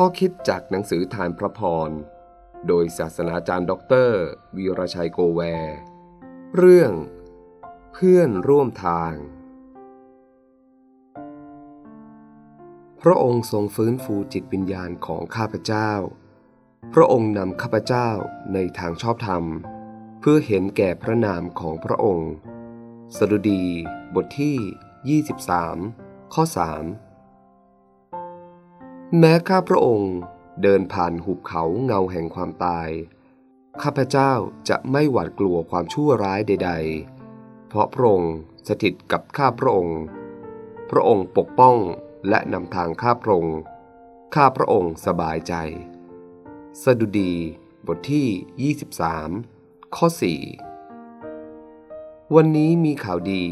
ข้อคิดจากหนังสือธารพระพร โดยศาสนาจารย์ด็อกเตอร์วีรชัยโกแวร์เรื่อง เพื่อนร่วมทาง พระองค์ทรงฟื้นฟูจิตวิญญาณของข้าพเจ้า พระองค์นำข้าพเจ้าในทางชอบธรรม เพื่อเห็นแก่พระนามของพระองค์ สดุดี บทที่ 23 ข้อ 3 แม้ข้าพระองค์เดินผ่านหุบเขาเงาแห่งความตาย ข้าพเจ้าจะไม่หวาดกลัวความชั่วร้ายใด ๆ เพราะพระองค์สถิตกับข้าพระองค์ พระองค์ปกป้องและนำทางข้าพระองค์ ข้าพระองค์สบายใจ สดุดี บทที่ 23 ข้อ 4 วันนี้มีข่าวดี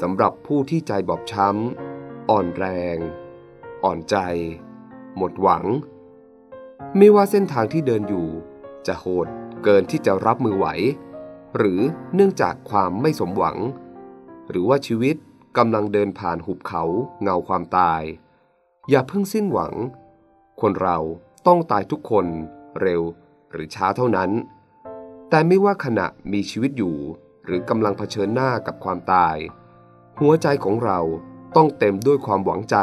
สำหรับผู้ที่ใจบอบช้ำ อ่อนแรง อ่อนใจ หมดหวัง ไม่ว่าเส้นทางที่เดินอยู่ จะโหดเกินที่จะรับมือไหว หรือเนื่องจากความไม่สมหวัง หรือว่าชีวิตกำลังเดินผ่านหุบเขาเงาความตาย อย่าเพิ่งสิ้นหวัง คนเราต้องตายทุกคนเร็วหรือช้าเท่านั้น แต่ไม่ว่าขณะมีชีวิตอยู่ หรือกำลังเผชิญหน้ากับความตาย หัวใจของเราต้องเต็มด้วยความหวังใจ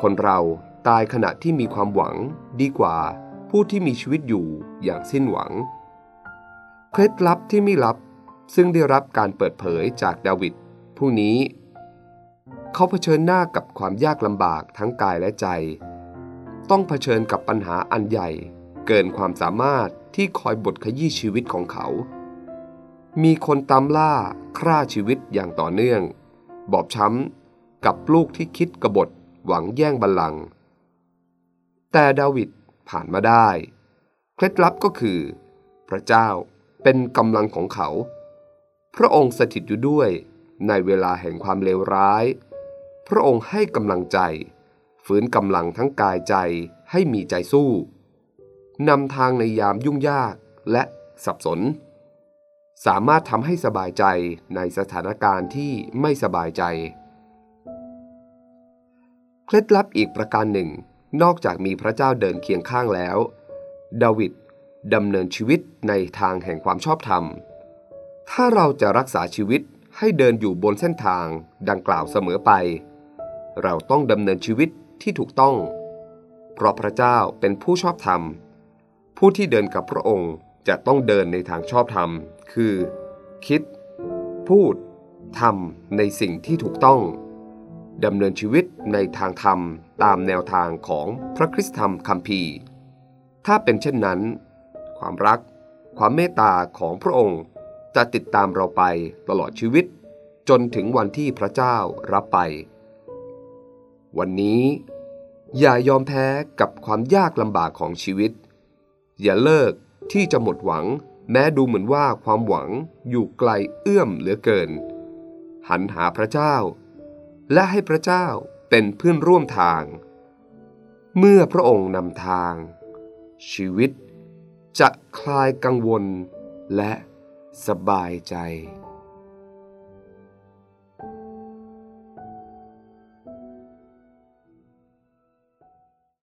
คนเรา ตายขณะที่มีความหวังดีกว่าผู้ที่มีชีวิตอยู่อย่างสิ้นหวัง เคล็ดลับที่ไม่ลับซึ่งได้รับการเปิดเผยจากดาวิดผู้นี้ เขาเผชิญหน้ากับความยากลำบากทั้งกายและใจ ต้องเผชิญกับปัญหาอันใหญ่ เกินความสามารถที่คอยบดขยี้ชีวิตของเขา มีคนตามล่าฆ่าชีวิตอย่างต่อเนื่อง บอบช้ำกับลูกที่คิดกบฏหวังแย่งบัลลังก์ แต่ดาวิดผ่านมาได้ เคล็ดลับก็คือ พระเจ้าเป็นกำลังของเขา พระองค์สถิตอยู่ด้วยในเวลาแห่งความเลวร้าย พระองค์ให้กำลังใจ ฝืนกำลังทั้งกายใจให้มีใจสู้นำทางในยามยุ่งยากและสับสน สามารถทำให้สบายใจในสถานการณ์ที่ไม่สบายใจ เคล็ดลับอีกประการหนึ่ง นอกจากมีพระเจ้าเดินเคียงข้างแล้ว ดาวิดดำเนินชีวิตในทางแห่งความชอบธรรม ถ้าเราจะรักษาชีวิตให้เดินอยู่บนเส้นทางดังกล่าวเสมอไป เราต้องดำเนินชีวิตที่ถูกต้อง เพราะพระเจ้าเป็นผู้ชอบธรรม ผู้ที่เดินกับพระองค์จะต้องเดินในทางชอบธรรม คือ คิด พูดทำในสิ่งที่ถูกต้อง ดำเนินชีวิตในทางธรรมตามแนวทางของพระคริสตธรรมคัมภีร์ ถ้าเป็นเช่นนั้น ความรัก ความเมตตาของพระองค์จะติดตามเราไปตลอดชีวิต จนถึงวันที่พระเจ้ารับไป วันนี้ อย่ายอมแพ้กับความยากลำบากของชีวิต อย่าเลิกที่จะหมดหวัง แม้ดูเหมือนว่าความหวังอยู่ไกลเอื้อมเหลือเกิน หันหาพระเจ้า และให้พระเจ้าเป็นเพื่อนร่วมทาง เมื่อพระองค์นำทาง ชีวิตจะคลายกังวลและสบายใจ